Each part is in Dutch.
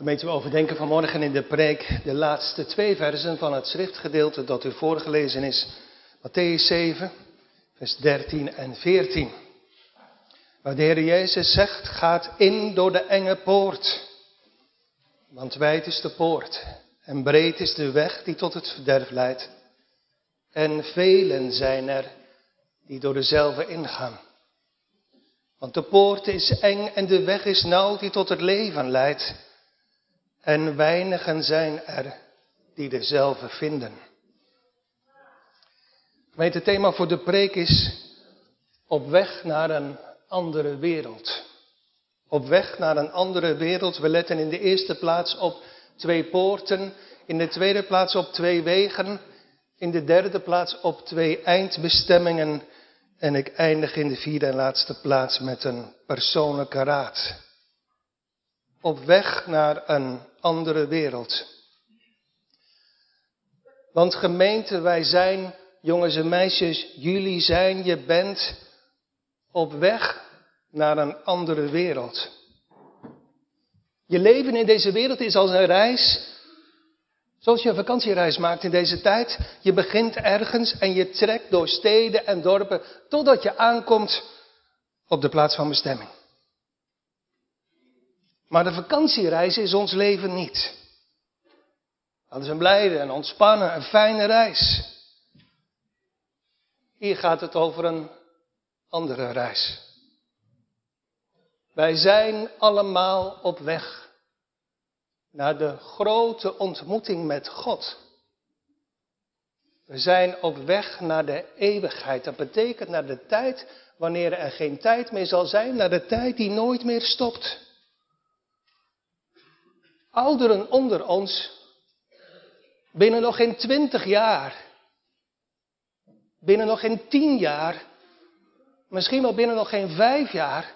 Gemeente, we overdenken vanmorgen in de preek de laatste twee versen van het schriftgedeelte dat u voorgelezen is. Matthäus 7, vers 13 en 14. Waar de Heer Jezus zegt, gaat in door de enge poort. Want wijd is de poort en breed is de weg die tot het verderf leidt. En velen zijn er die door dezelfde ingaan. Want de poort is eng en de weg is nauw die tot het leven leidt. En weinigen zijn er die dezelfde vinden. Weet het thema voor de preek is op weg naar een andere wereld. Op weg naar een andere wereld. We letten in de eerste plaats op twee poorten. In de tweede plaats op twee wegen. In de derde plaats op twee eindbestemmingen. En ik eindig in de vierde en laatste plaats met een persoonlijke raad. Op weg naar een andere wereld. Want gemeente, wij zijn, jongens en meisjes, jullie zijn, je bent op weg naar een andere wereld. Je leven in deze wereld is als een reis. Zoals je een vakantiereis maakt in deze tijd. Je begint ergens en je trekt door steden en dorpen totdat je aankomt op de plaats van bestemming. Maar de vakantiereis is ons leven niet. Dat is een blijde en ontspannen, een fijne reis. Hier gaat het over een andere reis. Wij zijn allemaal op weg naar de grote ontmoeting met God. We zijn op weg naar de eeuwigheid. Dat betekent naar de tijd wanneer er geen tijd meer zal zijn, naar de tijd die nooit meer stopt. Ouderen onder ons, binnen nog geen twintig jaar, binnen nog geen tien jaar, misschien wel binnen nog geen vijf jaar,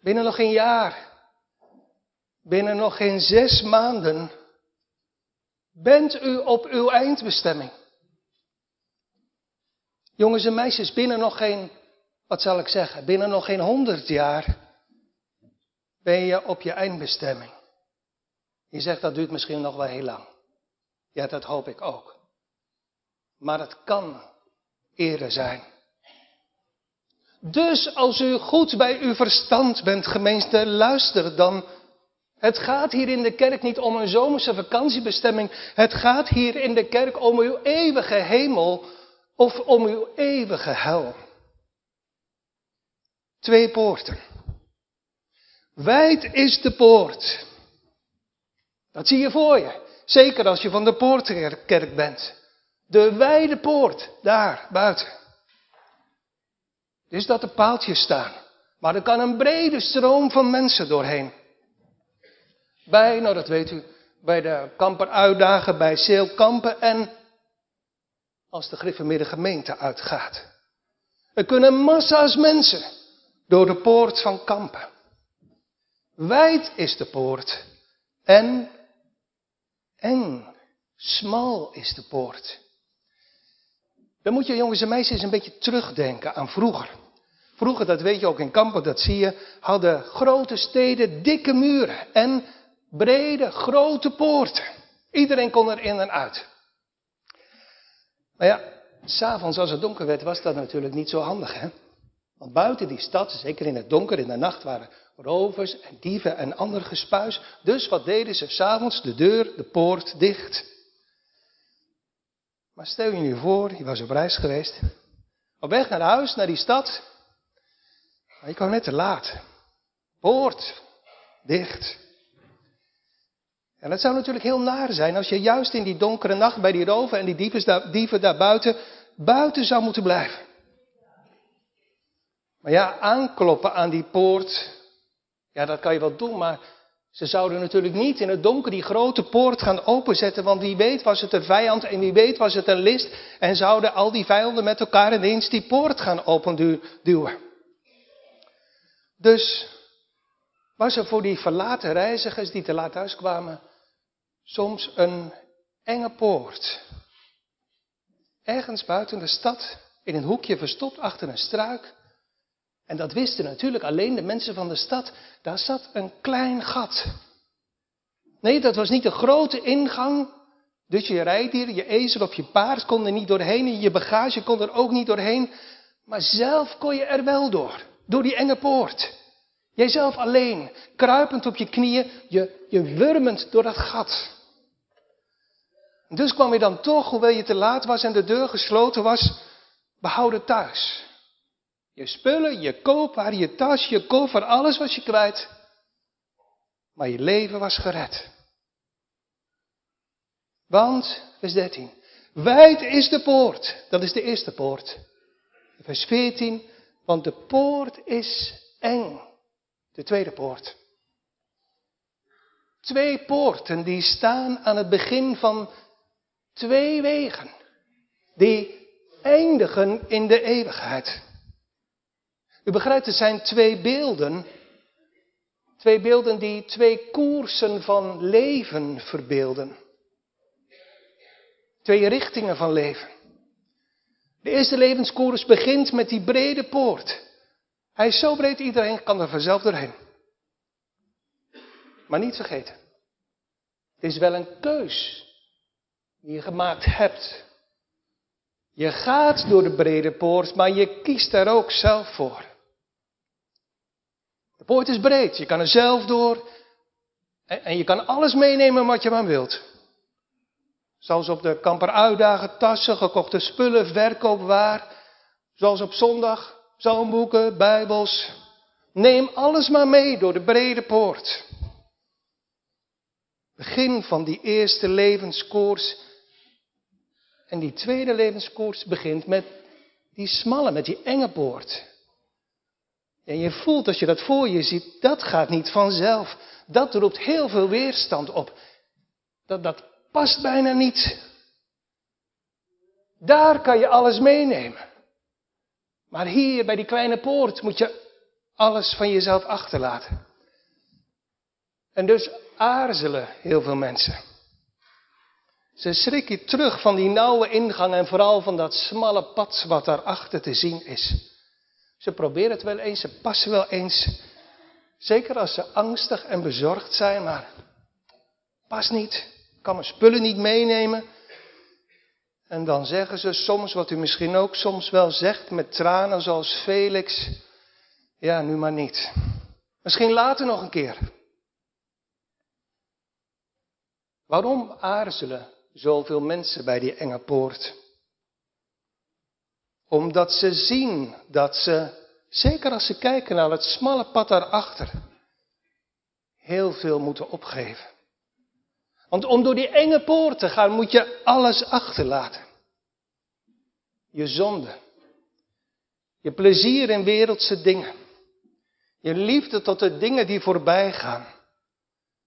binnen nog geen jaar, binnen nog geen zes maanden, bent u op uw eindbestemming. Jongens en meisjes, binnen nog geen, wat zal ik zeggen, binnen nog geen honderd jaar ben je op je eindbestemming. Je zegt dat duurt misschien nog wel heel lang. Ja, dat hoop ik ook. Maar het kan eerder zijn. Dus als u goed bij uw verstand bent, gemeente, luister dan. Het gaat hier in de kerk niet om een zomerse vakantiebestemming. Het gaat hier in de kerk om uw eeuwige hemel of om uw eeuwige hel. Twee poorten. Wijd is de poort. Dat zie je voor je. Zeker als je van de poortkerk bent. De wijde poort, daar, buiten. Dus dat er paaltjes staan. Maar er kan een brede stroom van mensen doorheen. Bij, nou dat weet u, bij de kamper uitdagen, bij zeelkampen en als de Griffemidden gemeente uitgaat. Er kunnen massa's mensen door de poort van kampen. Wijd is de poort en eng, smal is de poort. Dan moet je jongens en meisjes een beetje terugdenken aan vroeger. Vroeger, dat weet je ook in Kampen, dat zie je, hadden grote steden dikke muren en brede, grote poorten. Iedereen kon er in en uit. Maar ja, s'avonds als het donker werd, was dat natuurlijk niet zo handig, hè? Want buiten die stad, zeker in het donker, in de nacht, waren rovers en dieven en ander gespuis. Dus wat deden ze? S'avonds de deur, de poort dicht. Maar stel je nu voor, je was op reis geweest. Op weg naar huis, naar die stad. Maar je kwam net te laat. Poort dicht. En dat zou natuurlijk heel naar zijn als je juist in die donkere nacht bij die roven en die dieven, daar, dieven daar buiten, buiten zou moeten blijven. Maar ja, aankloppen aan die poort, ja, dat kan je wel doen, maar ze zouden natuurlijk niet in het donker die grote poort gaan openzetten, want wie weet was het een vijand en wie weet was het een list en zouden al die vijanden met elkaar ineens die poort gaan openduwen. Dus was er voor die verlaten reizigers die te laat thuis kwamen soms een enge poort. Ergens buiten de stad, in een hoekje verstopt achter een struik, en dat wisten natuurlijk alleen de mensen van de stad. Daar zat een klein gat. Nee, dat was niet de grote ingang. Dus je rijdier, je ezel of je paard kon er niet doorheen en je bagage kon er ook niet doorheen. Maar zelf kon je er wel door. Door die enge poort. Jijzelf alleen, kruipend op je knieën, je, je wurmend door dat gat. Dus kwam je dan toch, hoewel je te laat was en de deur gesloten was, behouden thuis. Je spullen, je koopwaar, je tas, je koffer, alles was je kwijt. Maar je leven was gered. Want, vers 13, wijd is de poort. Dat is de eerste poort. Vers 14, want de poort is eng. De tweede poort. Twee poorten die staan aan het begin van twee wegen. Die eindigen in de eeuwigheid. U begrijpt, het zijn twee beelden. Twee beelden die twee koersen van leven verbeelden. Twee richtingen van leven. De eerste levenskoers begint met die brede poort. Hij is zo breed, iedereen kan er vanzelf doorheen. Maar niet vergeten. Het is wel een keus die je gemaakt hebt. Je gaat door de brede poort, maar je kiest daar ook zelf voor. De poort is breed, je kan er zelf door en, je kan alles meenemen wat je maar wilt. Zoals op de kamper uitdagen, tassen, gekochte spullen, verkoopwaar. Zoals op zondag, psalmboeken, bijbels. Neem alles maar mee door de brede poort. Begin van die eerste levenskoers. En die tweede levenskoers begint met die smalle, met die enge poort. En je voelt als je dat voor je ziet, dat gaat niet vanzelf. Dat roept heel veel weerstand op. Dat, dat past bijna niet. Daar kan je alles meenemen. Maar hier bij die kleine poort moet je alles van jezelf achterlaten. En dus aarzelen heel veel mensen. Ze schrikken terug van die nauwe ingang en vooral van dat smalle pad wat daarachter te zien is. Ze proberen het wel eens, ze passen wel eens. Zeker als ze angstig en bezorgd zijn, maar pas niet kan mijn spullen niet meenemen. En dan zeggen ze soms, wat u misschien ook soms wel zegt met tranen zoals Felix, ja, nu maar niet. Misschien later nog een keer. Waarom aarzelen zoveel mensen bij die enge poort? Omdat ze zien dat ze, zeker als ze kijken naar het smalle pad daarachter, heel veel moeten opgeven. Want om door die enge poort te gaan moet je alles achterlaten. Je zonde. Je plezier in wereldse dingen. Je liefde tot de dingen die voorbij gaan.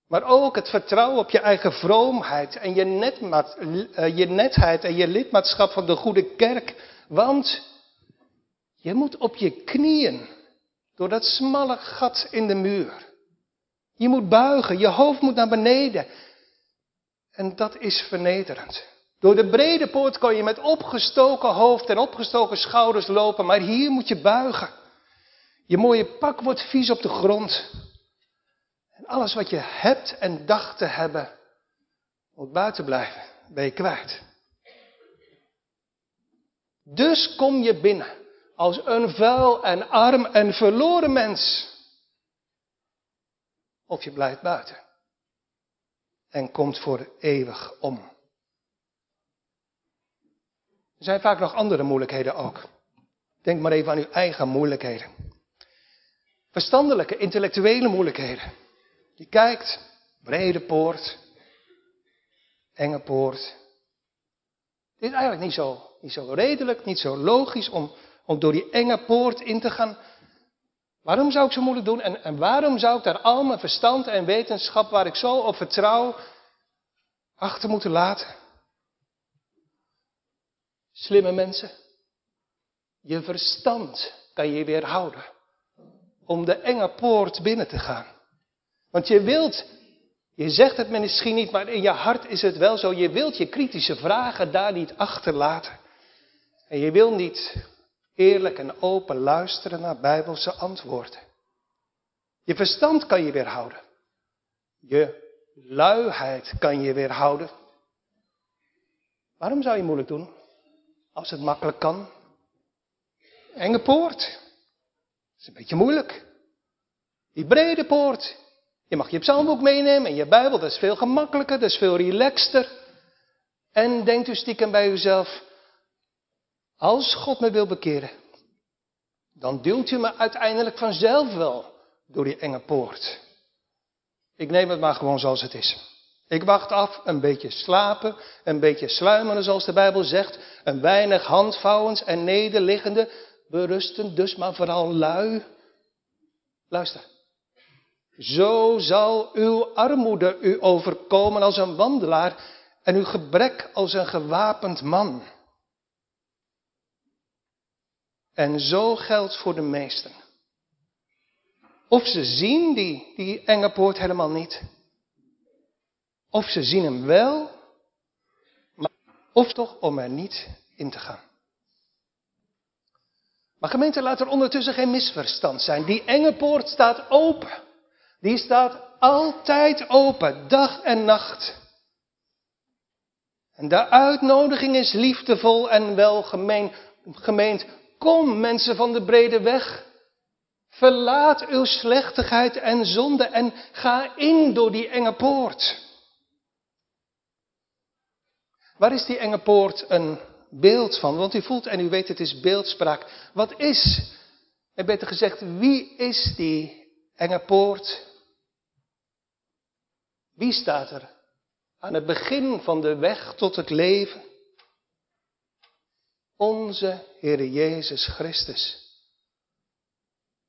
Maar ook het vertrouwen op je eigen vroomheid en je, eh, je netheid en je lidmaatschap van de goede kerk. Want je moet op je knieën door dat smalle gat in de muur. Je moet buigen, je hoofd moet naar beneden. En dat is vernederend. Door de brede poort kan je met opgestoken hoofd en opgestoken schouders lopen, maar hier moet je buigen. Je mooie pak wordt vies op de grond. En alles wat je hebt en dacht te hebben, moet buiten blijven. Ben je kwijt. Dus kom je binnen als een vuil en arm en verloren mens. Of je blijft buiten en komt voor eeuwig om. Er zijn vaak nog andere moeilijkheden ook. Denk maar even aan uw eigen moeilijkheden. Verstandelijke, intellectuele moeilijkheden. Je kijkt, brede poort, enge poort. Het is eigenlijk niet zo, niet zo redelijk, niet zo logisch om, om door die enge poort in te gaan. Waarom zou ik zo moeilijk doen? En, en waarom zou ik daar al mijn verstand en wetenschap, waar ik zo op vertrouw, achter moeten laten? Slimme mensen, je verstand kan je weerhouden om de enge poort binnen te gaan. Want je wilt, je zegt het misschien niet, maar in je hart is het wel zo, je wilt je kritische vragen daar niet achterlaten. En je wil niet eerlijk en open luisteren naar bijbelse antwoorden. Je verstand kan je weerhouden. Je Luiheid kan je weerhouden. Waarom zou je moeilijk doen? Als het makkelijk kan. Enge poort. Dat is een beetje moeilijk. Die brede poort. Je mag je psalmboek meenemen en je Bijbel. Dat is veel gemakkelijker, dat is veel relaxter. En denkt u stiekem bij uzelf. Als God me wil bekeren. Dan duwt u me uiteindelijk vanzelf wel door die enge poort. Ik neem het maar gewoon zoals het is. Ik wacht af, een beetje slapen, een beetje sluimeren zoals de Bijbel zegt, een weinig handvouwens en nederliggende, berusten, dus maar vooral lui. Luister. Zo zal uw armoede u overkomen als een wandelaar en uw gebrek als een gewapend man. En zo geldt voor de meesten. Of ze zien die, die enge poort helemaal niet. Of ze zien hem wel, maar of toch om er niet in te gaan. Maar gemeente, laat er ondertussen geen misverstand zijn. Die enge poort staat open. Die staat altijd open, dag en nacht. En de uitnodiging is liefdevol en wel gemeend. Kom mensen van de brede weg. Verlaat uw slechtigheid en zonde en ga in door die enge poort. Waar is die enge poort een beeld van? Want u voelt en u weet het is beeldspraak. Wat is, en beter gezegd, wie is die enge poort? Wie staat er aan het begin van de weg tot het leven? Onze Heer Jezus Christus.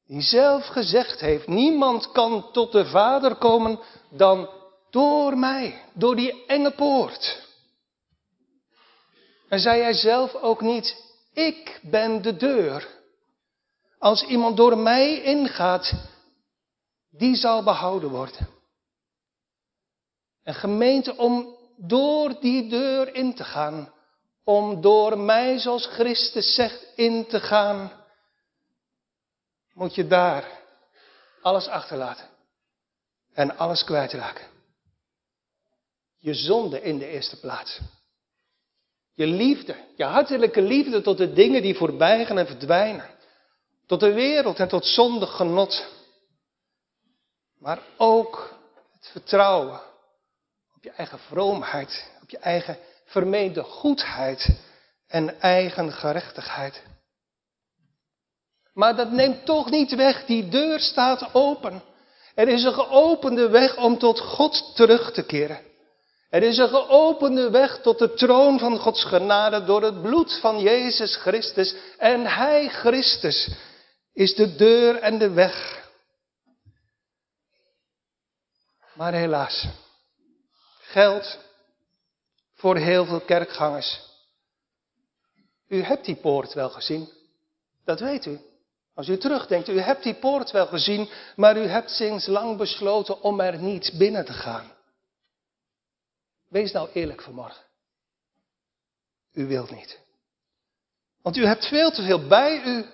Die zelf gezegd heeft, niemand kan tot de Vader komen dan door mij, door die enge poort. En zei hij zelf ook niet, ik ben de deur. Als iemand door mij ingaat, die zal behouden worden. En gemeente, om door die deur in te gaan, om door mij, zoals Christus zegt, in te gaan, moet je daar alles achterlaten en alles kwijtraken. Je zonde in de eerste plaats. Je liefde, je hartelijke liefde tot de dingen die voorbij gaan en verdwijnen. Tot de wereld en tot zondig genot. Maar ook het vertrouwen op je eigen vroomheid, op je eigen vermeende goedheid en eigen gerechtigheid. Maar dat neemt toch niet weg, die deur staat open. Er is een geopende weg om tot God terug te keren. Er is een geopende weg tot de troon van Gods genade door het bloed van Jezus Christus. En Hij, Christus, is de deur en de weg. Maar helaas, geldt voor heel veel kerkgangers. U hebt die poort wel gezien, dat weet u. Als u terugdenkt, u hebt die poort wel gezien, maar u hebt sinds lang besloten om er niet binnen te gaan. Wees nou eerlijk vanmorgen. U wilt niet. Want u hebt veel te veel bij u.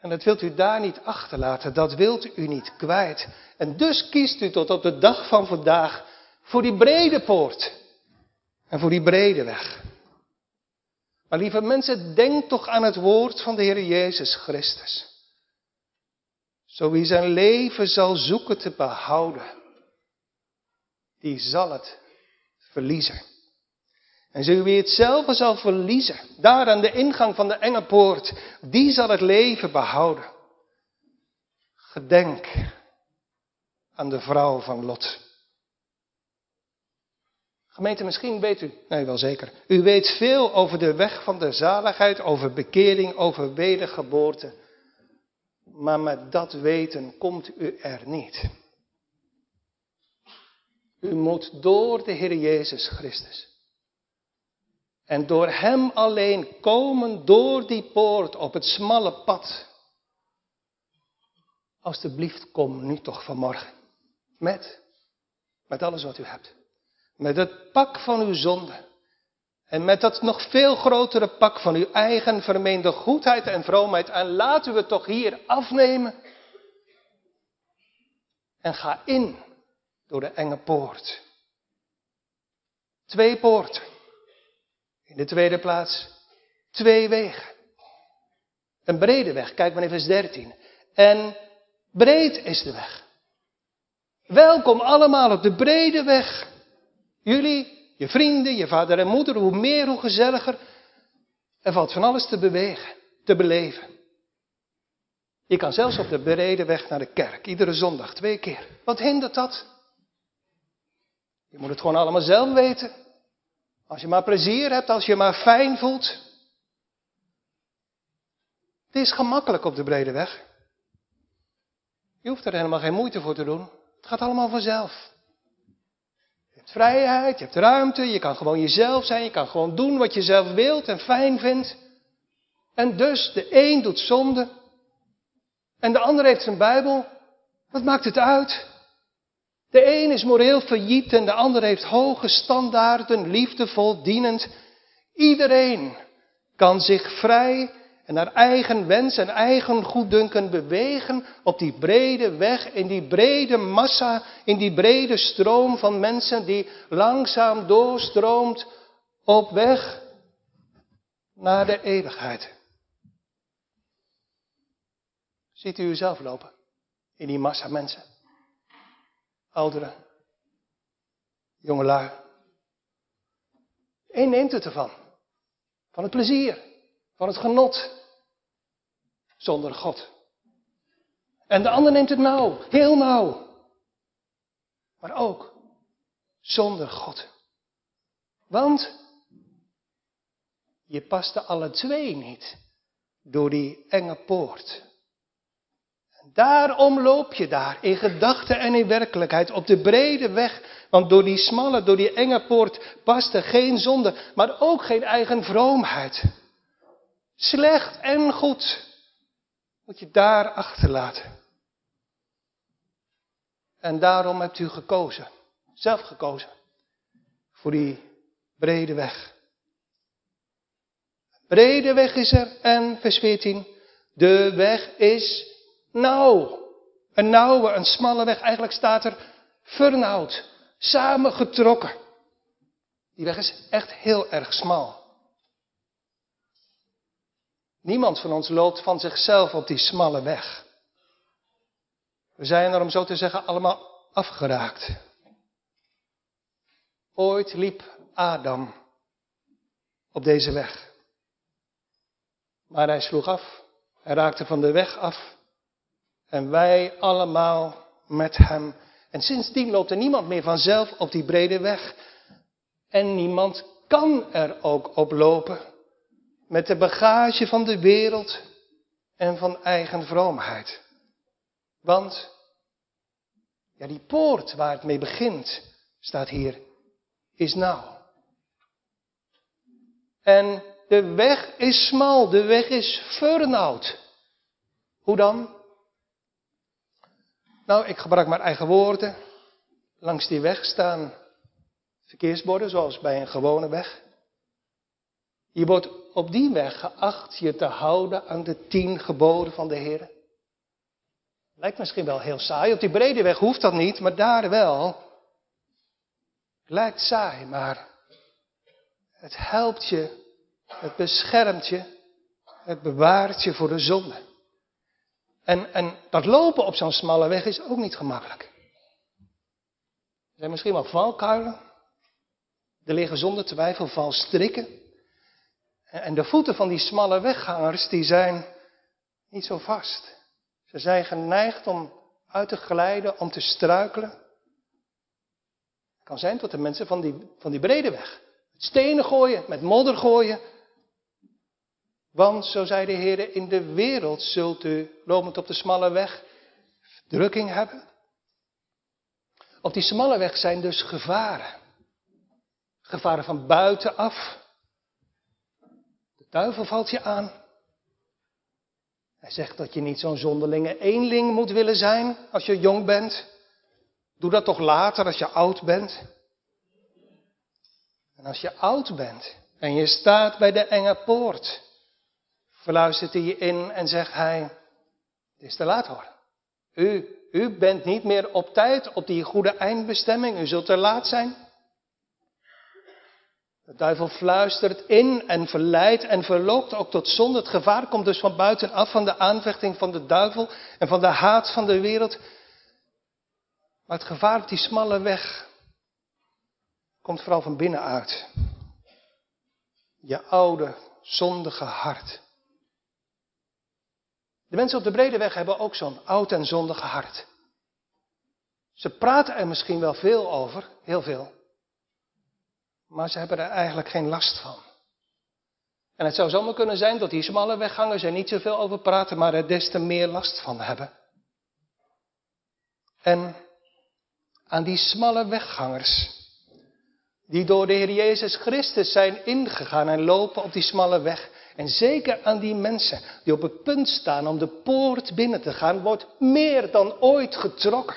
En dat wilt u daar niet achterlaten. Dat wilt u niet kwijt. En dus kiest u tot op de dag van vandaag voor die brede poort. En voor die brede weg. Maar lieve mensen, denk toch aan het woord van de Heer Jezus Christus. Zo wie zijn leven zal zoeken te behouden, die zal het verliezen. En zo wie het zelf zal verliezen, daar aan de ingang van de enge poort, die zal het leven behouden. Gedenk aan de vrouw van Lot. Gemeente, misschien weet u, nee wel zeker, u weet veel over de weg van de zaligheid, over bekering, over wedergeboorte. Maar met dat weten komt u er niet. U moet door de Heer Jezus Christus. En door Hem alleen komen door die poort op het smalle pad. Alsjeblieft, kom nu toch vanmorgen. Met, met alles wat u hebt. Met het pak van uw zonde. En met dat nog veel grotere pak van uw eigen vermeende goedheid en vroomheid. En laten we het toch hier afnemen. En ga in door de enge poort. Twee poorten. In de tweede plaats twee wegen. Een brede weg, kijk maar in vers 13. En breed is de weg. Welkom allemaal op de brede weg. Jullie, je vrienden, je vader en moeder, hoe meer, hoe gezelliger. Er valt van alles te bewegen, te beleven. Je kan zelfs op de brede weg naar de kerk, iedere zondag, twee keer. Wat hindert dat? Je moet het gewoon allemaal zelf weten. Als je maar plezier hebt, als je maar fijn voelt. Het is gemakkelijk op de brede weg. Je hoeft er helemaal geen moeite voor te doen. Het gaat allemaal vanzelf. Hebt vrijheid, je hebt ruimte, je kan gewoon jezelf zijn, je kan gewoon doen wat je zelf wilt en fijn vindt. En dus de een doet zonde en de ander heeft zijn Bijbel. Wat maakt het uit? De een is moreel failliet en de ander heeft hoge standaarden, liefdevol, dienend. Iedereen kan zich vrij en naar eigen wens en eigen goeddunken bewegen op die brede weg, in die brede massa, in die brede stroom van mensen die langzaam doorstroomt op weg naar de eeuwigheid. Ziet u uzelf lopen in die massa mensen? Ouderen, jongelui. Eén neemt het ervan. Van het plezier, van het genot. Zonder God. En de ander neemt het nauw, heel nauw. Maar ook zonder God. Want je paste alle twee niet door die enge poort. Daarom loop je daar, in gedachten en in werkelijkheid, op de brede weg. Want door die smalle, door die enge poort past er geen zonde, maar ook geen eigen vroomheid. Slecht en goed moet je daar achterlaten. En daarom hebt u gekozen, zelf gekozen, voor die brede weg. Brede weg is er en vers 14, de weg is nauw. Een nauwe, een smalle weg. Eigenlijk staat er vernauwd, samengetrokken. Die weg is echt heel erg smal. Niemand van ons loopt van zichzelf op die smalle weg. We zijn er, om zo te zeggen, allemaal afgeraakt. Ooit liep Adam op deze weg. Maar hij sloeg af. Hij raakte van de weg af. En wij allemaal met hem. En sindsdien loopt er niemand meer vanzelf op die brede weg. En niemand kan er ook op lopen. Met de bagage van de wereld en van eigen vroomheid. Want, ja, die poort waar het mee begint, staat hier, is nauw. En de weg is smal, de weg is vernauwd. Hoe dan? Nou, ik gebruik maar eigen woorden. Langs die weg staan verkeersborden, zoals bij een gewone weg. Je wordt op die weg geacht je te houden aan de tien geboden van de Heer. Lijkt misschien wel heel saai. Op die brede weg hoeft dat niet, maar daar wel. Lijkt saai, maar het helpt je, het beschermt je, het bewaart je voor de zonde. En, en dat lopen op zo'n smalle weg is ook niet gemakkelijk. Er zijn misschien wel valkuilen. Er liggen zonder twijfel valstrikken. En de voeten van die smalle weggangers, die zijn niet zo vast. Ze zijn geneigd om uit te glijden, om te struikelen. Het kan zijn tot de mensen van die, van die brede weg. Met stenen gooien, met modder gooien, want, zo zei de Heer, in de wereld zult u, lopend op de smalle weg, drukking hebben. Op die smalle weg zijn dus gevaren. Gevaren van buitenaf. Duivel valt je aan. Hij zegt dat je niet zo'n zonderlinge eenling moet willen zijn als je jong bent. Doe dat toch later als je oud bent. En als je oud bent en je staat bij de enge poort Verluistert hij je in en zegt hij, het is te laat hoor. U, U bent niet meer op tijd op die goede eindbestemming. U zult te laat zijn. De duivel fluistert in en verleidt en verloopt ook tot zonde. Het gevaar komt dus van buitenaf, van de aanvechting van de duivel en van de haat van de wereld. Maar het gevaar op die smalle weg komt vooral van binnenuit. Je oude, zondige hart. De mensen op de brede weg hebben ook zo'n oud en zondige hart. Ze praten er misschien wel veel over, heel veel. Maar ze hebben er eigenlijk geen last van. En het zou zomaar kunnen zijn dat die smalle weggangers er niet zoveel over praten, maar er des te meer last van hebben. En aan die smalle weggangers, die door de Heer Jezus Christus zijn ingegaan en lopen op die smalle weg, en zeker aan die mensen die op het punt staan om de poort binnen te gaan, wordt meer dan ooit getrokken.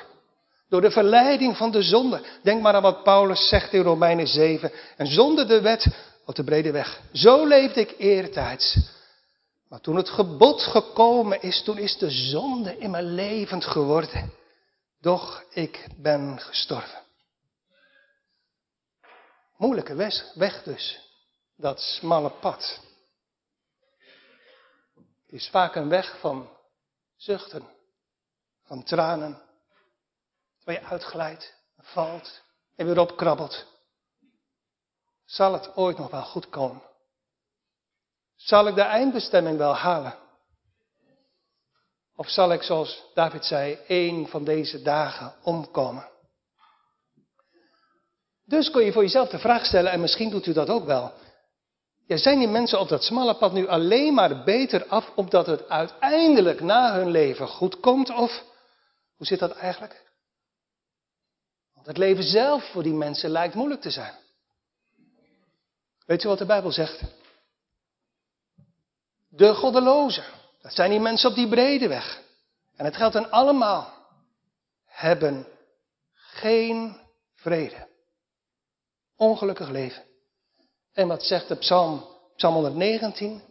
Door de verleiding van de zonde. Denk maar aan wat Paulus zegt in Romeinen 7. En zonder de wet op de brede weg. Zo leefde ik eertijds. Maar toen het gebod gekomen is, toen is de zonde in mijn levend geworden. Doch ik ben gestorven. Moeilijke weg dus. Dat smalle pad. Het is vaak een weg van zuchten, van tranen, waar je uitglijdt, valt en weer opkrabbelt. Zal het ooit nog wel goed komen? Zal ik de eindbestemming wel halen? Of zal ik, zoals David zei, één van deze dagen omkomen? Dus kun je voor jezelf de vraag stellen, en misschien doet u dat ook wel. Zijn die mensen op dat smalle pad nu alleen maar beter af omdat het uiteindelijk na hun leven goed komt? Of hoe zit dat eigenlijk? Want het leven zelf voor die mensen lijkt moeilijk te zijn. Weet u wat de Bijbel zegt? De goddelozen, dat zijn die mensen op die brede weg. En het geldt aan allemaal, hebben geen vrede. Ongelukkig leven. En wat zegt de psalm, psalm 119?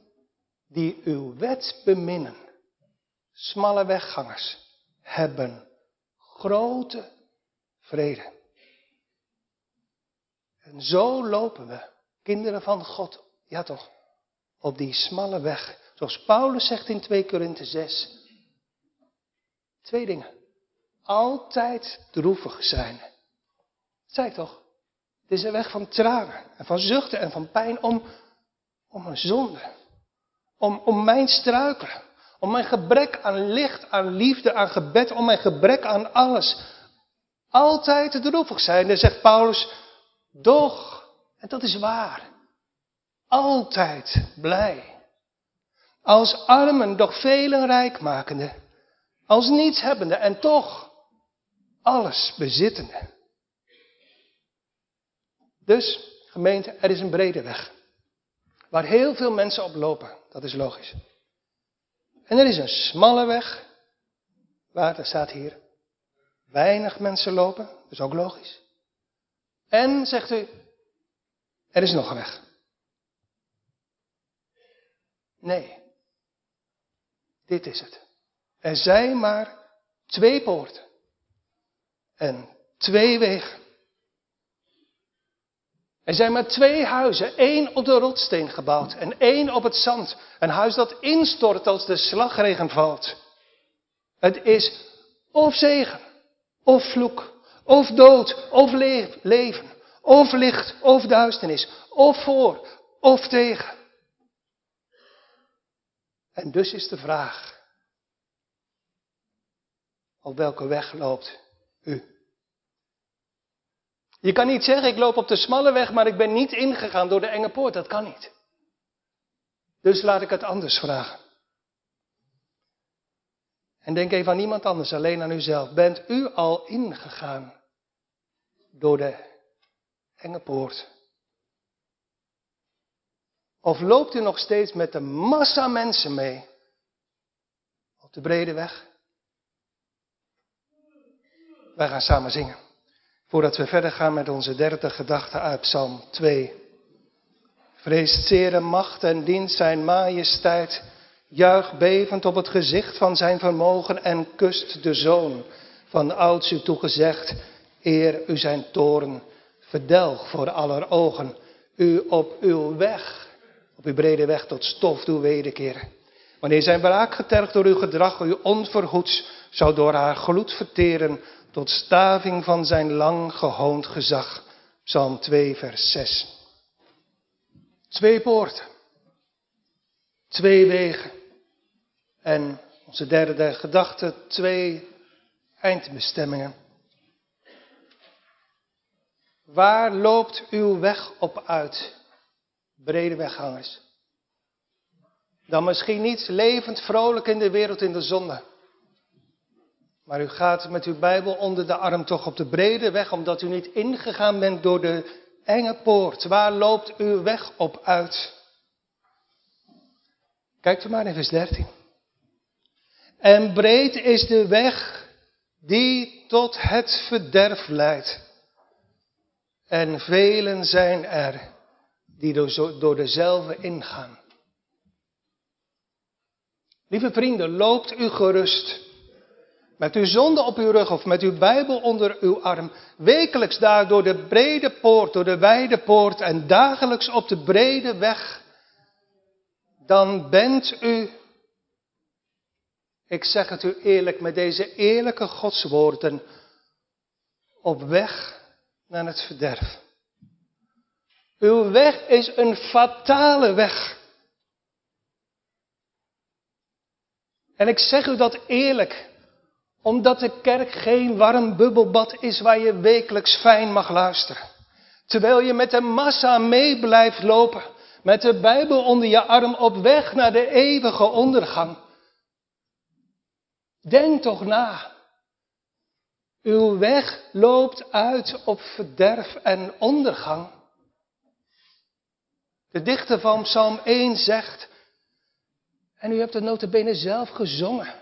Die uw wet beminnen, smalle weggangers, hebben grote vrede. En zo lopen we, kinderen van God, ja toch, op die smalle weg. Zoals Paulus zegt in 2 Korinthe 6. Twee dingen. Altijd droevig zijn. Zei toch? Het is een weg van tranen en van zuchten en van pijn om, om een zonde. Om, om mijn struikelen. Om mijn gebrek aan licht, aan liefde, aan gebed. Om mijn gebrek aan alles. Altijd droevig zijn. Dan zegt Paulus, doch, en dat is waar. Altijd blij. Als armen, doch velen rijkmakende. Als nietshebbende en toch alles bezittende. Dus, gemeente, er is een brede weg. Waar heel veel mensen op lopen. Dat is logisch. En er is een smalle weg. Waar, er staat hier, weinig mensen lopen. Dat is ook logisch. En, zegt u, er is nog een weg. Nee. Dit is het. Er zijn maar twee poorten. En twee wegen. Er zijn maar twee huizen, één op de rotsteen gebouwd en één op het zand. Een huis dat instort als de slagregen valt. Het is of zegen, of vloek, of dood, of leven, of licht, of duisternis, of voor, of tegen. En dus is de vraag, op welke weg loopt u? Je kan niet zeggen, ik loop op de smalle weg, maar ik ben niet ingegaan door de enge poort. Dat kan niet. Dus laat ik het anders vragen. En denk even aan niemand anders, alleen aan uzelf. Bent u al ingegaan door de enge poort? Of loopt u nog steeds met de massa mensen mee op de brede weg? Wij gaan samen zingen. Voordat we verder gaan met onze derde gedachte uit Psalm 2. Vreest zeer macht en dient zijn majesteit. Juich bevend op het gezicht van zijn vermogen en kust de zoon. van ouds u toegezegd, eer u zijn toren verdelg voor aller ogen, u op uw weg, op uw brede weg tot stof doe wederkeren. Wanneer zijn wraak getergd door uw gedrag, u onvergoeds zou door haar gloed verteren, tot staving van zijn lang gehoond gezag. Psalm 2, vers 6. Twee poorten, twee wegen en onze derde gedachte, twee eindbestemmingen. Waar loopt uw weg op uit, brede weggangers? Dan misschien niet levend vrolijk in de wereld in de zonde. Maar u gaat met uw Bijbel onder de arm toch op de brede weg, omdat u niet ingegaan bent door de enge poort. Waar loopt uw weg op uit? Kijkt u maar in vers 13. En breed is de weg die tot het verderf leidt. En velen zijn er die door dezelfde ingaan. Lieve vrienden, loopt u gerust. Met uw zonde op uw rug of met uw Bijbel onder uw arm. Wekelijks daar door de brede poort, door de wijde poort en dagelijks op de brede weg. Dan bent u, ik zeg het u eerlijk, met deze eerlijke godswoorden op weg naar het verderf. Uw weg is een fatale weg. En ik zeg u dat eerlijk, omdat de kerk geen warm bubbelbad is waar je wekelijks fijn mag luisteren. Terwijl je met de massa mee blijft lopen, met de Bijbel onder je arm op weg naar de eeuwige ondergang. Denk toch na. Uw weg loopt uit op verderf en ondergang. De dichter van Psalm 1 zegt, en u hebt het notabene zelf gezongen.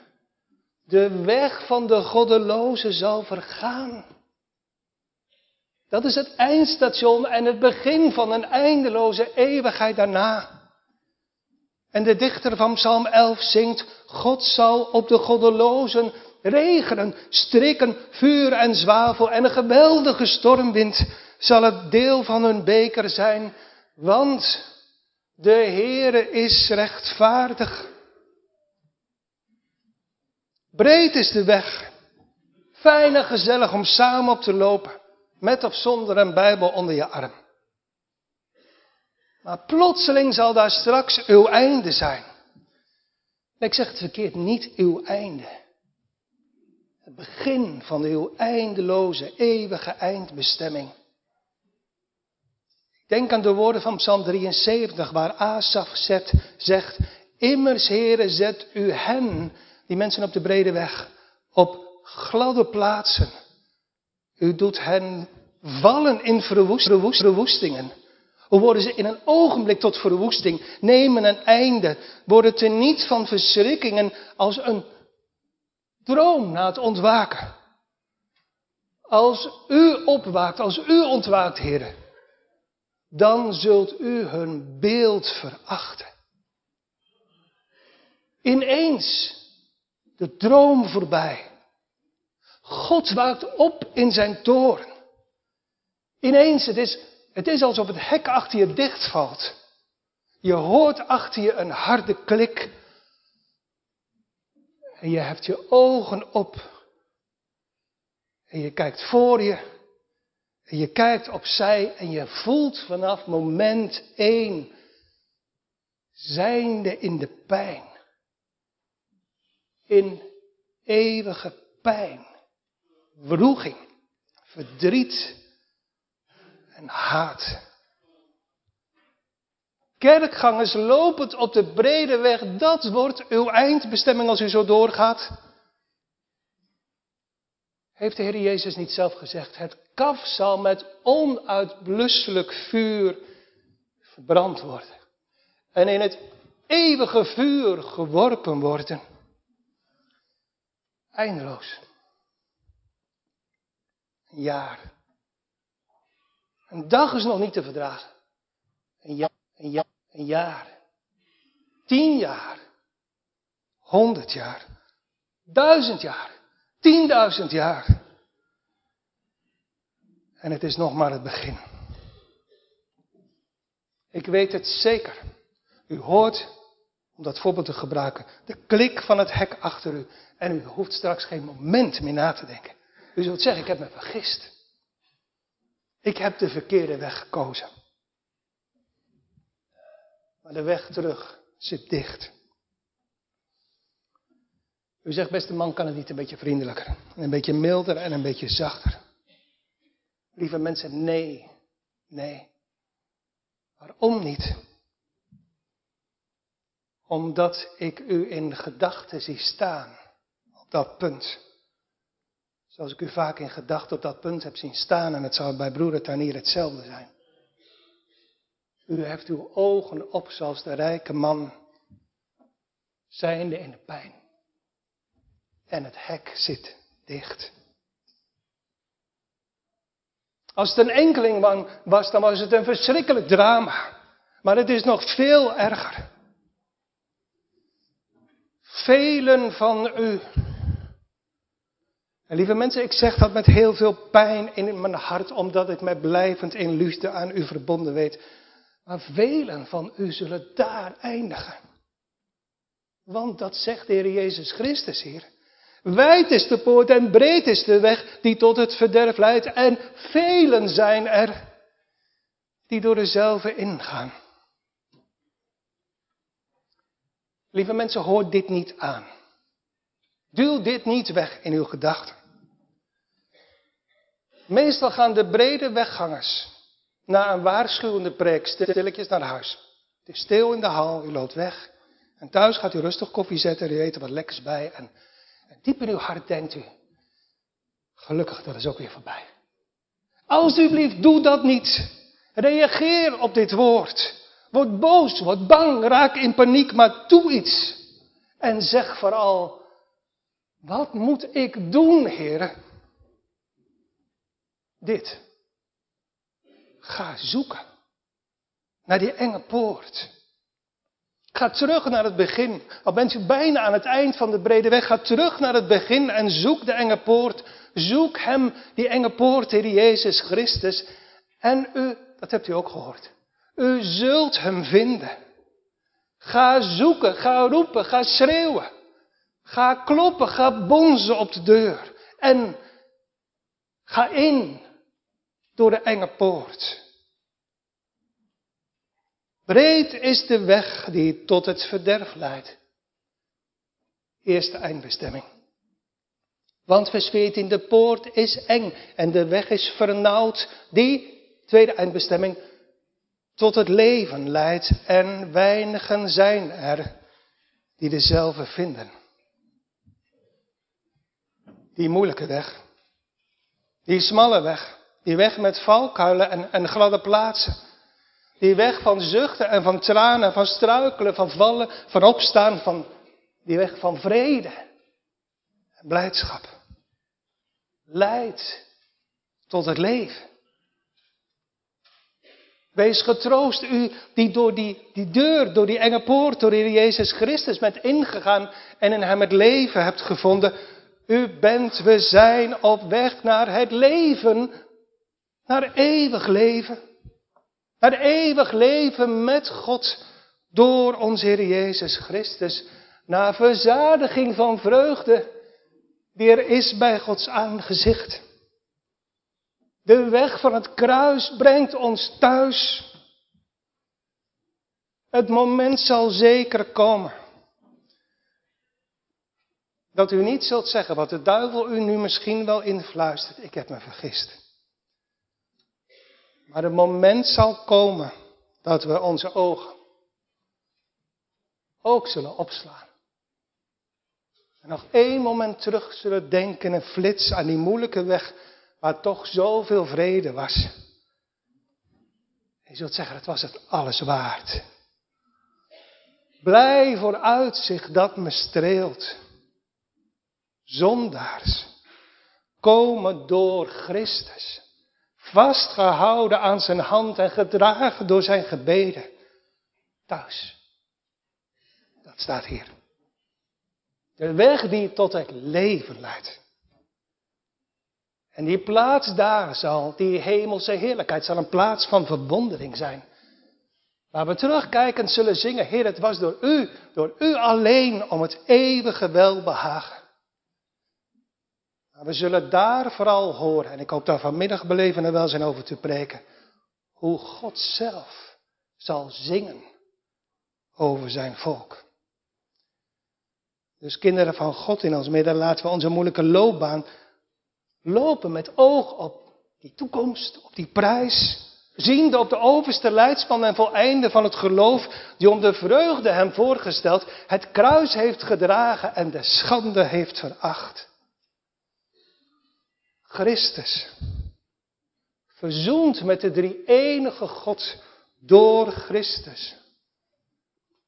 De weg van de goddeloze zal vergaan. Dat is het eindstation en het begin van een eindeloze eeuwigheid daarna. En de dichter van Psalm 11 zingt, God zal op de goddelozen regenen, strikken, vuur en zwavel en een geweldige stormwind zal het deel van hun beker zijn, want de Heere is rechtvaardig. Breed is de weg. Fijn en gezellig om samen op te lopen. Met of zonder een Bijbel onder je arm. Maar plotseling zal daar straks uw einde zijn. Ik zeg het verkeerd, niet uw einde. Het begin van uw eindeloze, eeuwige eindbestemming. Denk aan de woorden van Psalm 73, waar Asaf zet, zegt, immers Heere zet u hen die mensen op de brede weg, op gladde plaatsen. U doet hen vallen in verwoestingen. Hoe worden ze in een ogenblik tot verwoesting, nemen een einde, worden te niet van verschrikkingen als een droom na het ontwaken. Als u opwaakt, als u ontwaakt, heren, dan zult u hun beeld verachten. Ineens de droom voorbij. God waakt op in zijn toren. Ineens, het is, het is alsof het hek achter je dichtvalt. Je hoort achter je een harde klik. En je hebt je ogen op. En je kijkt voor je. En je kijkt opzij en je voelt vanaf moment één, zijnde in de pijn in eeuwige pijn, wroeging, verdriet haat. Kerkgangers lopend op de brede weg, dat wordt uw eindbestemming als u zo doorgaat. Heeft de Heer Jezus niet zelf gezegd, het kaf zal met onuitblusselijk vuur verbrand worden. En in het eeuwige vuur geworpen worden. Eindeloos. Een jaar. Een dag is nog niet te verdragen. Een jaar. Een jaar. Een jaar. Tien jaar. Honderd jaar. Duizend jaar. Tienduizend jaar. En het is nog maar het begin. Ik weet het zeker. U hoort, om dat voorbeeld te gebruiken, de klik van het hek achter u. En u hoeft straks geen moment meer na te denken. U zult zeggen, ik heb me vergist. Ik heb de verkeerde weg gekozen. Maar de weg terug zit dicht. U zegt, beste man, kan het niet een beetje vriendelijker? En een beetje milder en een beetje zachter? Lieve mensen, nee, nee. Waarom niet? Omdat ik u in gedachten zie staan op dat punt. Zoals ik u vaak in gedachten op dat punt heb zien staan en het zou bij broeder Tanier hetzelfde zijn. U heeft uw ogen op zoals de rijke man, zijnde in de pijn. En het hek zit dicht. Als het een enkeling was, dan was het een verschrikkelijk drama. Maar het is nog veel erger. Velen van u. En lieve mensen, ik zeg dat met heel veel pijn in mijn hart, omdat ik mij blijvend in liefde aan u verbonden weet. Maar velen van u zullen daar eindigen. Want dat zegt de Heer Jezus Christus hier. Wijd is de poort en breed is de weg die tot het verderf leidt. En velen zijn er die door dezelfde ingaan. Lieve mensen, hoor dit niet aan. Duw dit niet weg in uw gedachten. Meestal gaan de brede weggangers na een waarschuwende preek stilletjes naar huis. Het is stil in de hal, u loopt weg. En thuis gaat u rustig koffie zetten, u eet er wat lekkers bij. En, en diep in uw hart denkt u, gelukkig, dat is ook weer voorbij. Alsjeblieft, doe dat niet. Reageer op dit woord. Word boos, word bang, raak in paniek, maar doe iets. En zeg vooral, wat moet ik doen, heren? Dit. Ga zoeken naar die enge poort. Ga terug naar het begin. Al bent u bijna aan het eind van de brede weg. Ga terug naar het begin en zoek de enge poort. Zoek hem, die enge poort, Heer Jezus Christus. En u, dat hebt u ook gehoord. U zult hem vinden. Ga zoeken, ga roepen, ga schreeuwen. Ga kloppen, ga bonzen op de deur. En ga in door de enge poort. Breed is de weg die tot het verderf leidt. Eerste eindbestemming. Want vers 14, de poort is eng en de weg is vernauwd. Die, tweede eindbestemming, tot het leven leidt. En weinigen zijn er die dezelfde vinden. Die moeilijke weg. Die smalle weg. Die weg met valkuilen en, en gladde plaatsen. Die weg van zuchten en van tranen, van struikelen, van vallen, van opstaan, van die weg van vrede en blijdschap. Leidt tot het leven. Wees getroost, u die door die, die deur, door die enge poort, door de Jezus Christus bent ingegaan en in hem het leven hebt gevonden. U bent, we zijn op weg naar het leven naar eeuwig leven. Naar eeuwig leven met God door onze Heer Jezus Christus. Naar verzadiging van vreugde die er is bij Gods aangezicht. De weg van het kruis brengt ons thuis. Het moment zal zeker komen. Dat u niet zult zeggen wat de duivel u nu misschien wel influistert. Ik heb me vergist. Maar het moment zal komen dat we onze ogen ook zullen opslaan. En nog één moment terug zullen denken en flitsen aan die moeilijke weg waar toch zoveel vrede was. Je zult zeggen, het was het alles waard. Blij voor uitzicht dat me streelt. Zondaars komen door Christus vastgehouden aan zijn hand en gedragen door zijn gebeden. Thuis. Dat staat hier. De weg die tot het leven leidt. En die plaats daar zal, die hemelse heerlijkheid, zal een plaats van verwondering zijn. Waar we terugkijkend zullen zingen, Heer, het was door u, door u alleen om het eeuwige welbehagen. Maar we zullen daar vooral horen, en ik hoop daar vanmiddag beleven en wel zijn over te preken, hoe God zelf zal zingen over zijn volk. Dus kinderen van God in ons midden, laten we onze moeilijke loopbaan lopen met oog op die toekomst, op die prijs. Ziende op de overste leidsman en voleinde van het geloof, die om de vreugde hem voorgesteld, het kruis heeft gedragen en de schande heeft veracht. Christus, verzoend met de drie enige God door Christus,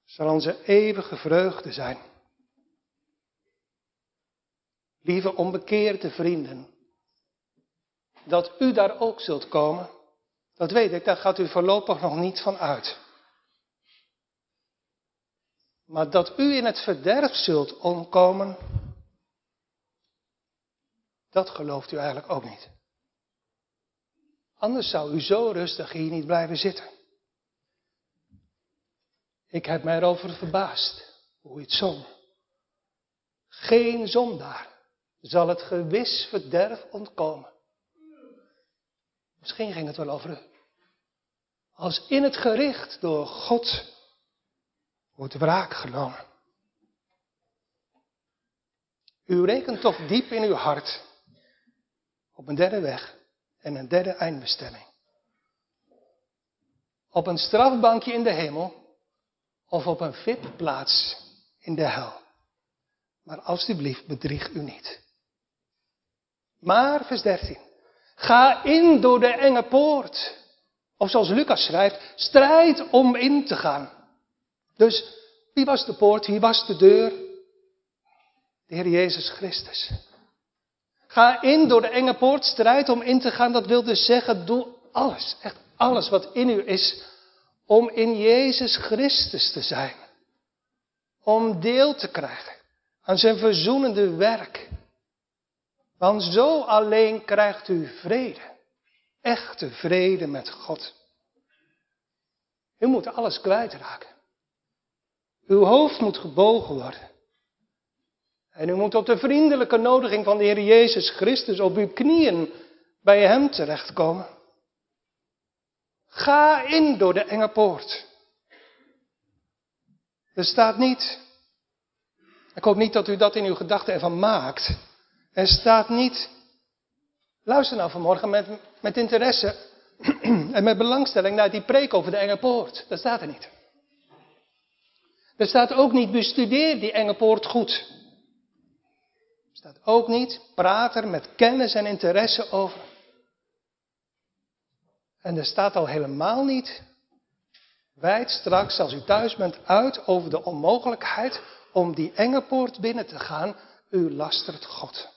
zal onze eeuwige vreugde zijn. Lieve onbekeerde vrienden, dat u daar ook zult komen, dat weet ik, daar gaat u voorlopig nog niet van uit. Maar dat u in het verderf zult omkomen, dat gelooft u eigenlijk ook niet. Anders zou u zo rustig hier niet blijven zitten. Ik heb mij erover verbaasd hoe u het zong. Geen zondaar zal het gewis verderf ontkomen. Misschien ging het wel over u. Als in het gericht door God wordt wraak genomen. U rekent toch diep in uw hart op een derde weg en een derde eindbestemming. Op een strafbankje in de hemel of op een VIP-plaats in de hel. Maar alstublieft, bedrieg u niet. Maar, vers 13. Ga in door de enge poort. Of zoals Lucas schrijft, strijd om in te gaan. Dus wie was de poort, wie was de deur? De Heer Jezus Christus. Ga in door de enge poort, strijd om in te gaan. Dat wil dus zeggen, doe alles, echt alles wat in u is, om in Jezus Christus te zijn. Om deel te krijgen aan zijn verzoenende werk. Want zo alleen krijgt u vrede. Echte vrede met God. U moet alles kwijtraken. Uw hoofd moet gebogen worden. En u moet op de vriendelijke nodiging van de Heer Jezus Christus op uw knieën bij Hem terechtkomen. Ga in door de enge poort. Er staat niet, ik hoop niet dat u dat in uw gedachten ervan maakt. Er staat niet, luister nou vanmorgen met, met interesse en met belangstelling naar die preek over de enge poort. Dat staat er niet. Er staat ook niet, bestudeer die enge poort goed. Staat ook niet, praat er met kennis en interesse over. En er staat al helemaal niet, wijd straks als u thuis bent uit over de onmogelijkheid om die enge poort binnen te gaan. U lastert God.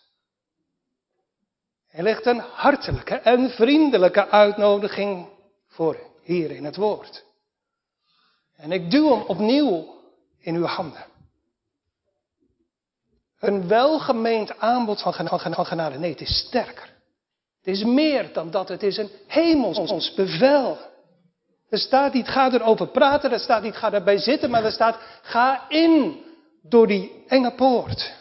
Er ligt een hartelijke en vriendelijke uitnodiging voor hier in het woord. En ik duw hem opnieuw in uw handen. Een welgemeend aanbod van, genade. Nee, het is sterker. Het is meer dan dat. Het is een hemels bevel. Er staat niet, ga erover praten. Er staat niet, ga erbij zitten. Maar er staat, ga in door die enge poort.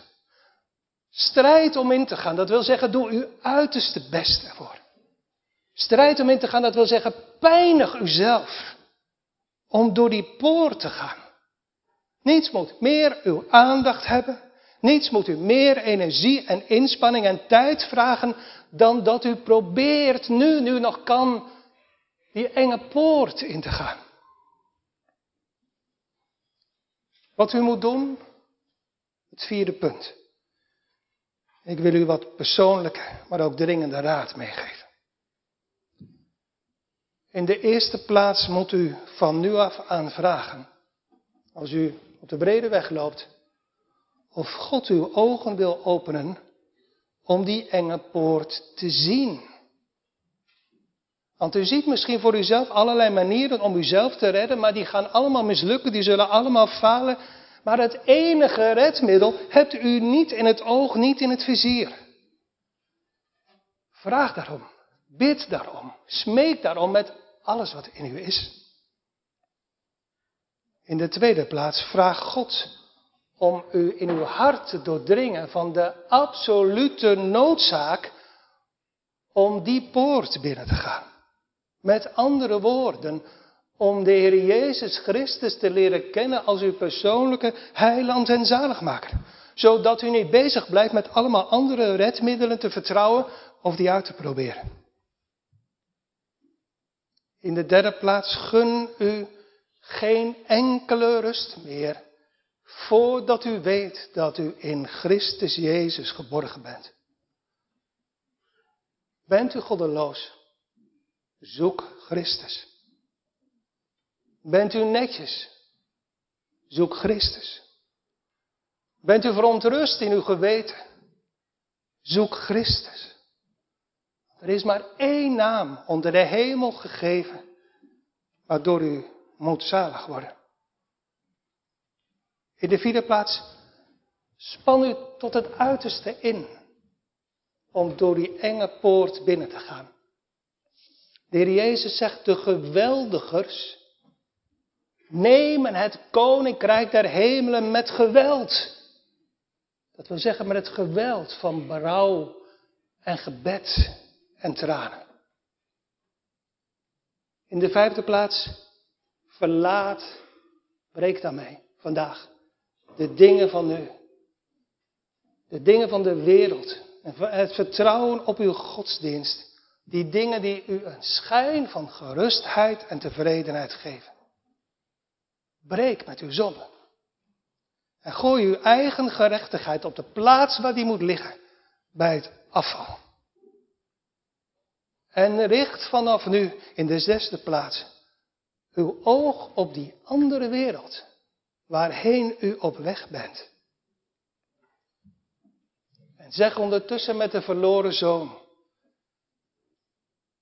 Strijd om in te gaan, dat wil zeggen, doe uw uiterste best ervoor. Strijd om in te gaan, dat wil zeggen, pijnig uzelf om door die poort te gaan. Niets moet meer uw aandacht hebben. Niets moet u meer energie en inspanning en tijd vragen dan dat u probeert nu, nu nog kan, die enge poort in te gaan. Wat u moet doen, het vierde punt. Ik wil u wat persoonlijke, maar ook dringende raad meegeven. In de eerste plaats moet u van nu af aan vragen, als u op de brede weg loopt, of God uw ogen wil openen om die enge poort te zien. Want u ziet misschien voor uzelf allerlei manieren om uzelf te redden, maar die gaan allemaal mislukken, die zullen allemaal falen. Maar het enige redmiddel hebt u niet in het oog, niet in het vizier. Vraag daarom. Bid daarom. Smeek daarom met alles wat in u is. In de tweede plaats, vraag God om u in uw hart te doordringen van de absolute noodzaak om die poort binnen te gaan. Met andere woorden, om de Heer Jezus Christus te leren kennen als uw persoonlijke heiland en zaligmaker. Zodat u niet bezig blijft met allemaal andere redmiddelen te vertrouwen of die uit te proberen. In de derde plaats, gun u geen enkele rust meer voordat u weet dat u in Christus Jezus geborgen bent. Bent u goddeloos? Zoek Christus. Bent u netjes? Zoek Christus. Bent u verontrust in uw geweten? Zoek Christus. Er is maar één naam onder de hemel gegeven, waardoor u moet zalig worden. In de vierde plaats, span u tot het uiterste in om door die enge poort binnen te gaan. De Heer Jezus zegt, de geweldigers nemen het koninkrijk der hemelen met geweld. Dat wil zeggen met het geweld van berouw en gebed en tranen. In de vijfde plaats, verlaat, breek daarmee vandaag de dingen van nu. De dingen van de wereld. En het vertrouwen op uw godsdienst. Die dingen die u een schijn van gerustheid en tevredenheid geven. Breek met uw zonde. En gooi uw eigen gerechtigheid op de plaats waar die moet liggen. Bij het afval. En richt vanaf nu in de zesde plaats uw oog op die andere wereld waarheen u op weg bent. En zeg ondertussen met de verloren zoon,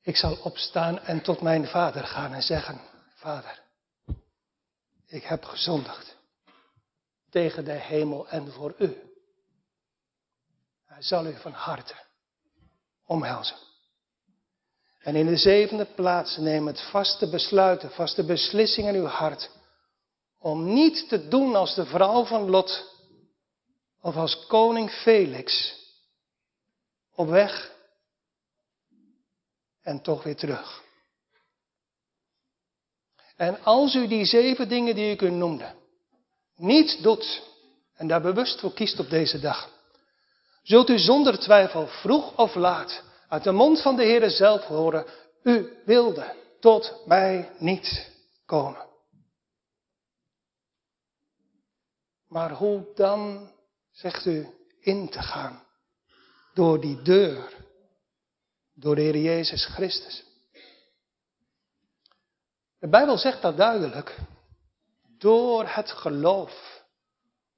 ik zal opstaan en tot mijn vader gaan en zeggen, vader, ik heb gezondigd tegen de hemel en voor u. Hij zal u van harte omhelzen. En in de zevende plaats neem het vaste besluiten, vaste beslissing in uw hart om niet te doen als de vrouw van Lot of als koning Felix op weg en toch weer terug. En als u die zeven dingen die ik u noemde niet doet en daar bewust voor kiest op deze dag, zult u zonder twijfel vroeg of laat uit de mond van de Heere zelf horen, u wilde tot mij niet komen. Maar hoe dan, zegt u, in te gaan? Door die deur. Door de Heer Jezus Christus. De Bijbel zegt dat duidelijk. Door het geloof.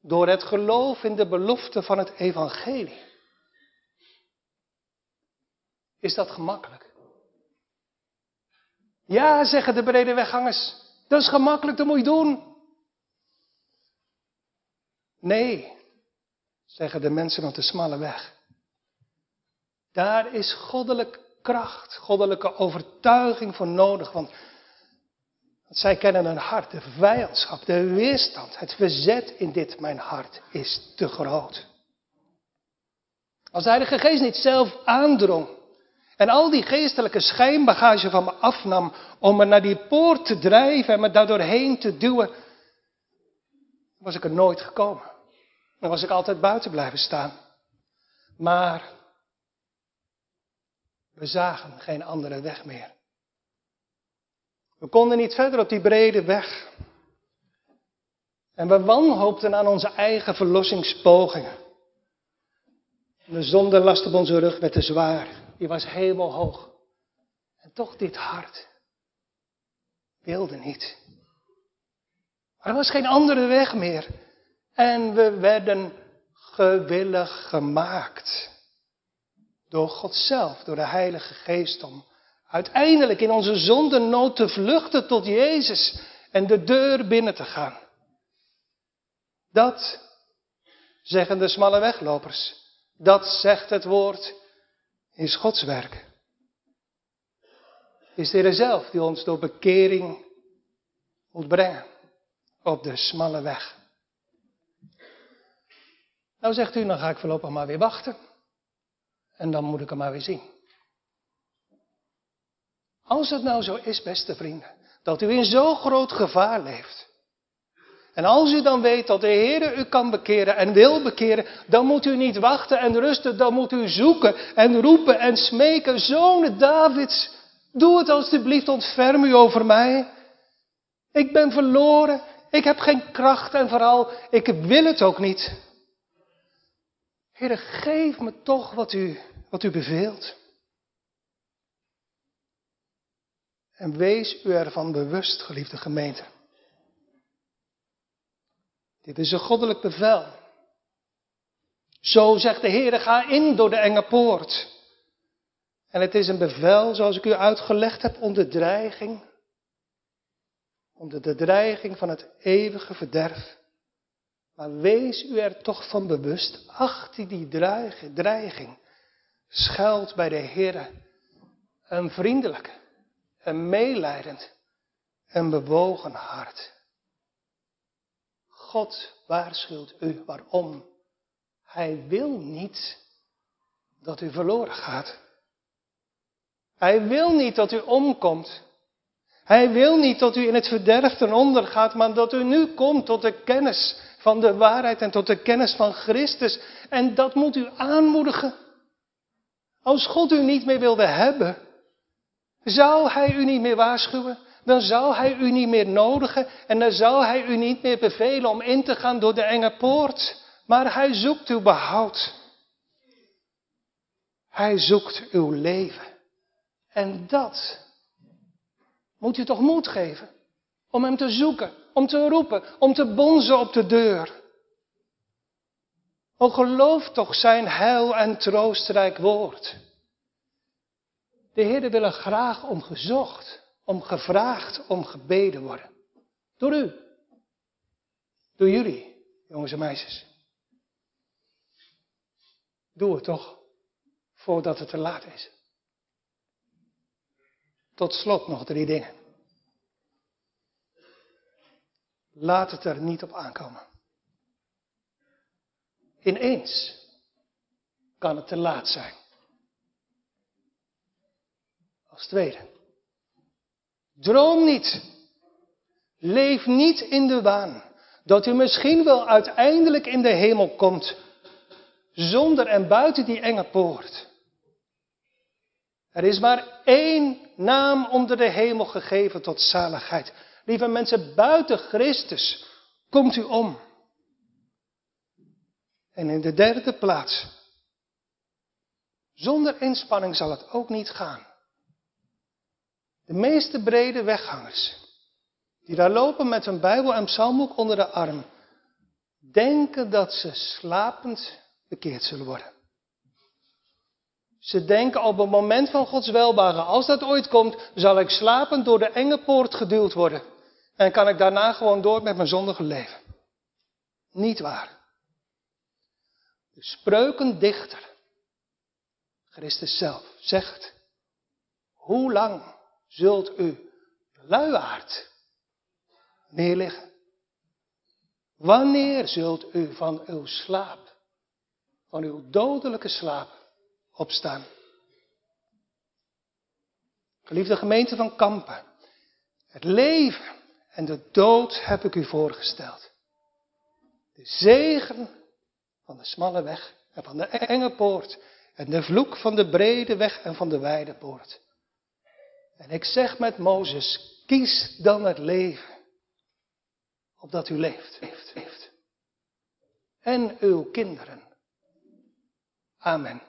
Door het geloof in de belofte van het evangelie. Is dat gemakkelijk? Ja, zeggen de brede weggangers. Dat is gemakkelijk, dat moet je doen. Nee, zeggen de mensen op de smalle weg. Daar is goddelijke kracht, goddelijke overtuiging voor nodig. Want, zij kennen hun hart, de vijandschap, de weerstand, het verzet in dit mijn hart is te groot. Als de Heilige Geest niet zelf aandrong en al die geestelijke schijnbagage van me afnam om me naar die poort te drijven en me daardoorheen te duwen, was ik er nooit gekomen. Dan was ik altijd buiten blijven staan. Maar we zagen geen andere weg meer. We konden niet verder op die brede weg. En we wanhoopten aan onze eigen verlossingspogingen. De zonde last op onze rug werd te zwaar. Die was hemelhoog. En toch dit hart wilde niet. Er was geen andere weg meer. En we werden gewillig gemaakt. Door God zelf, door de Heilige Geest om uiteindelijk in onze zondenood te vluchten tot Jezus en de deur binnen te gaan. Dat zeggen de smalle weglopers. Dat zegt het woord is Gods werk. Is de Heer zelf die ons door bekering moet brengen op de smalle weg. Nou zegt u, dan ga ik voorlopig maar weer wachten. En dan moet ik hem maar weer zien. Als het nou zo is, beste vrienden, dat u in zo'n groot gevaar leeft. En als u dan weet dat de Heer u kan bekeren en wil bekeren, dan moet u niet wachten en rusten, dan moet u zoeken en roepen en smeken. Zonen Davids, doe het alstublieft, ontferm u over mij. Ik ben verloren, ik heb geen kracht en vooral, ik wil het ook niet. Heer, geef me toch wat u, wat u beveelt. En wees u ervan bewust, geliefde gemeente. Dit is een goddelijk bevel. Zo zegt de Heer, ga in door de enge poort. En het is een bevel, zoals ik u uitgelegd heb, onder dreiging. Onder de dreiging van het eeuwige verderf. Maar wees u er toch van bewust, achter die dreiging schuilt bij de Heer een vriendelijke, een meelijdend, een bewogen hart. God waarschuwt u waarom. Hij wil niet dat u verloren gaat. Hij wil niet dat u omkomt. Hij wil niet dat u in het verderf ten onder gaat, maar dat u nu komt tot de kennis van de waarheid en tot de kennis van Christus. En dat moet u aanmoedigen. Als God u niet meer wilde hebben, zou Hij u niet meer waarschuwen? Dan zou Hij u niet meer nodigen en dan zou Hij u niet meer bevelen om in te gaan door de enge poort. Maar Hij zoekt uw behoud. Hij zoekt uw leven. En dat moet u toch moed geven om Hem te zoeken, om te roepen, om te bonzen op de deur. O geloof toch zijn heil en troostrijk woord. De Heer wil er graag om gezocht, om gevraagd, om gebeden worden. Door u. Door jullie, jongens en meisjes. Doe het toch, voordat het te laat is. Tot slot nog drie dingen. Laat het er niet op aankomen. Ineens kan het te laat zijn. Als tweede. Droom niet. Leef niet in de waan dat u misschien wel uiteindelijk in de hemel komt, zonder en buiten die enge poort. Er is maar één naam onder de hemel gegeven tot zaligheid. Lieve mensen, buiten Christus komt u om. En in de derde plaats, zonder inspanning zal het ook niet gaan. De meeste brede weggangers, die daar lopen met hun Bijbel en psalmboek onder de arm, denken dat ze slapend bekeerd zullen worden. Ze denken op het moment van Gods welbaren, als dat ooit komt, zal ik slapend door de enge poort geduwd worden. En kan ik daarna gewoon door met mijn zondige leven. Niet waar. De spreukendichter, Christus zelf, zegt, hoe lang zult u luiaard neerliggen? Wanneer zult u van uw slaap, van uw dodelijke slaap, opstaan? Geliefde gemeente van Kampen, het leven en de dood heb ik u voorgesteld. De zegen van de smalle weg en van de enge poort en de vloek van de brede weg en van de wijde poort. En ik zeg met Mozes, kies dan het leven, opdat u leeft, leeft, leeft. En uw kinderen. Amen.